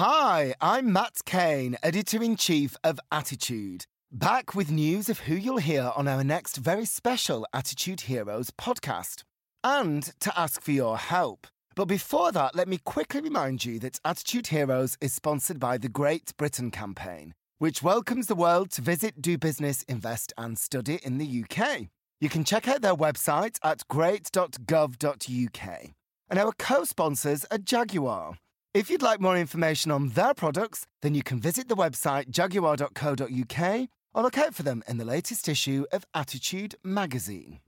Hi, I'm Matt Cain, editor in chief of Attitude. Back with news of who you'll hear on our next very special Attitude Heroes podcast. And to ask for your help. But before that, let me quickly remind you that Attitude Heroes is sponsored by the Great Britain campaign, which welcomes the world to visit, do business, invest, and study in the UK. You can check out their website at great.gov.uk. And our co sponsors are Jaguar. If you'd like more information on their products, then you can visit the website jaguar.co.uk or look out for them in the latest issue of Attitude magazine.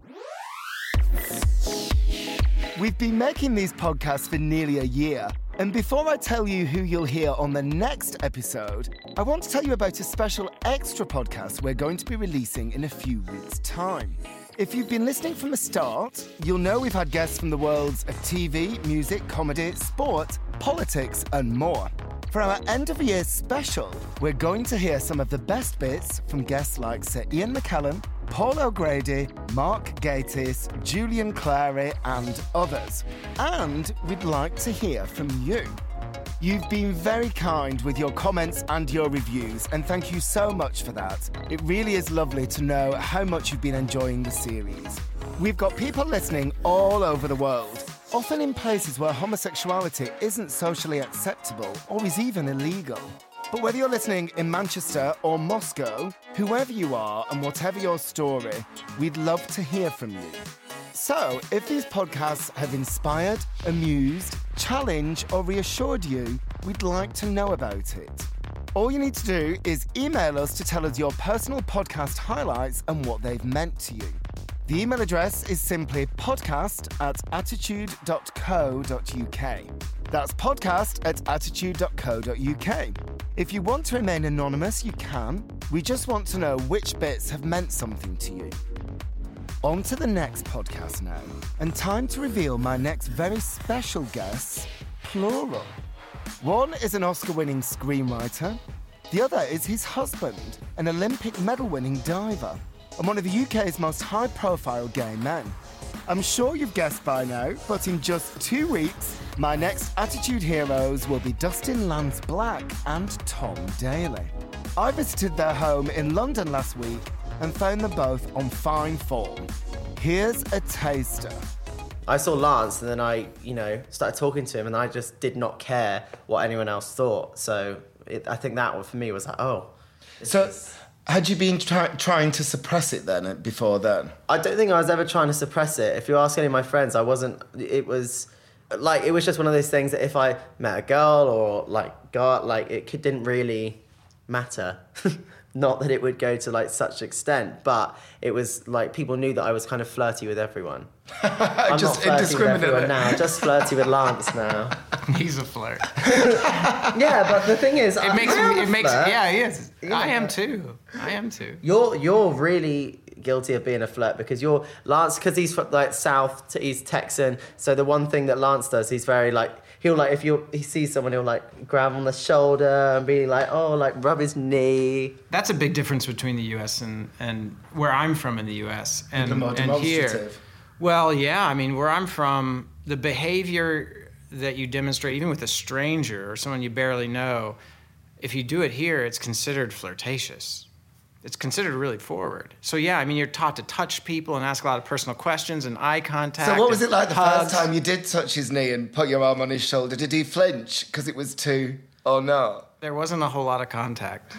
We've been making these podcasts for nearly a year, and before I tell you who you'll hear on the next episode, I want to tell you about a special extra podcast we're going to be releasing in a few weeks' time. If you've been listening from the start, you'll know we've had guests from the worlds of TV, music, comedy, sport, politics, and more. For our end of year special, we're going to hear some of the best bits from guests like Sir Ian McKellen, Paul O'Grady, Mark Gatiss, Julian Clary, and others. And we'd like to hear from you. You've been very kind with your comments and your reviews, and thank you so much for that. It really is lovely to know how much you've been enjoying the series. We've got people listening all over the world, often in places where homosexuality isn't socially acceptable or is even illegal. But whether you're listening in Manchester or Moscow, whoever you are and whatever your story, we'd love to hear from you. So, if these podcasts have inspired, amused, challenged, or reassured you, we'd like to know about it. All you need to do is email us to tell us your personal podcast highlights and what they've meant to you. The email address is simply podcast at attitude.co.uk. That's podcast at attitude.co.uk. If you want to remain anonymous, you can. We just want to know which bits have meant something to you. On to the next podcast now, and time to reveal my next very special guests, plural. One is an Oscar winning screenwriter, the other is his husband, an Olympic medal winning diver, and one of the UK's most high profile gay men. I'm sure you've guessed by now, but in just two weeks, my next Attitude Heroes will be Dustin Lance Black and Tom Daley. I visited their home in London last week and found them both on fine form. Here's a taster. I saw Lance and then I, you know, started talking to him and I just did not care what anyone else thought. So it, I think that one for me was like, oh. So, had you been try- trying to suppress it then uh, before then? I don't think I was ever trying to suppress it. If you ask any of my friends, I wasn't. It was like it was just one of those things that if I met a girl or like got like it could, didn't really matter. Not that it would go to like such extent, but it was like people knew that I was kind of flirty with everyone. I'm just not flirty with everyone now, just flirty with Lance now. He's a flirt. Yeah, but the thing is, It makes I am him. a It makes. flirt. Yeah, he is. Yeah. I am too. I am too. You're you're really guilty of being a flirt because you're Lance because he's from like South, he's Texan. So the one thing that Lance does, he's very like he'll like if you he sees someone, he'll like grab on the shoulder and be like oh like rub his knee. That's a big difference between the U.S. and and where I'm from in the U.S. and more and here. Well, yeah. I mean, where I'm from, the behavior that you demonstrate, even with a stranger or someone you barely know, if you do it here, it's considered flirtatious. It's considered really forward. So yeah, I mean, you're taught to touch people and ask a lot of personal questions and eye contact. So, what was it like the hugs. first time you did touch his knee and put your arm on his shoulder? Did he flinch because it was too, oh, or not? There wasn't a whole lot of contact.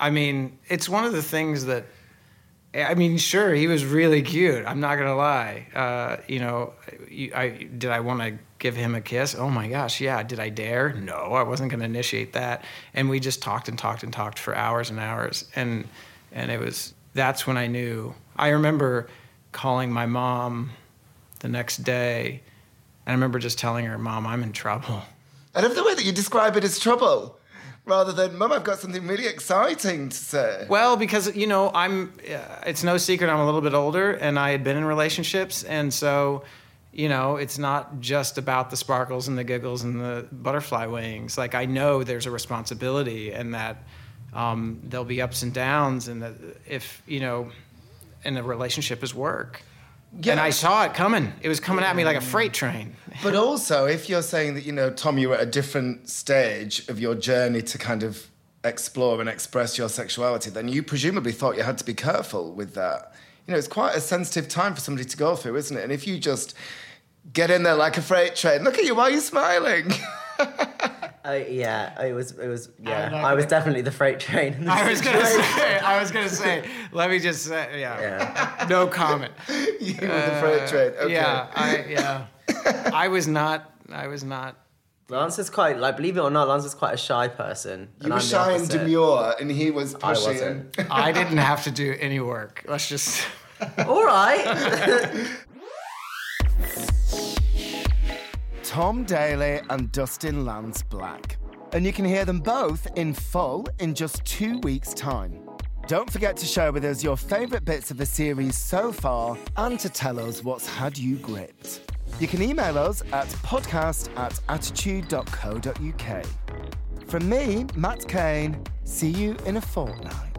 I mean, it's one of the things that. I mean, sure, he was really cute. I'm not gonna lie. Uh, you know, I did I want to give him a kiss? Oh my gosh, yeah. Did I dare? No, I wasn't gonna initiate that. And we just talked and talked and talked for hours and hours. And and it was that's when I knew. I remember calling my mom the next day, and I remember just telling her, "Mom, I'm in trouble." I love the way that you describe it as trouble, rather than, Mum, I've got something really exciting to say. Well, because you know, I'm. Uh, it's no secret I'm a little bit older, and I had been in relationships, and so, you know, it's not just about the sparkles and the giggles and the butterfly wings. Like I know there's a responsibility, and that um, there'll be ups and downs, and that if you know, and the relationship is work, Yeah. And I saw it coming. It was coming at me like a freight train. But also, if you're saying that, you know, Tom, you were at a different stage of your journey to kind of explore and express your sexuality, then you presumably thought you had to be careful with that. You know, it's quite a sensitive time for somebody to go through, isn't it? And if you just get in there like a freight train, look at you, why are you smiling? Uh, yeah, it was. It was. Yeah, not I was gonna- definitely the freight train. in this I was gonna say. I was gonna say. Let me just say. Yeah. Yeah. No comment. you were the freight train. Okay. Yeah. I. Yeah. I was not. I was not. Lance is quite like, believe it or not, Lance is quite a shy person. You were shy and demure, and he was pushing. I pushing. wasn't. I didn't have to do any work. Let's just. All right. Tom Daley and Dustin Lance Black. And you can hear them both in full in just two weeks' time. Don't forget to share with us your favourite bits of the series so far and to tell us what's had you gripped. You can email us at podcast at attitude.co.uk. From me, Matt Cain, see you in a fortnight.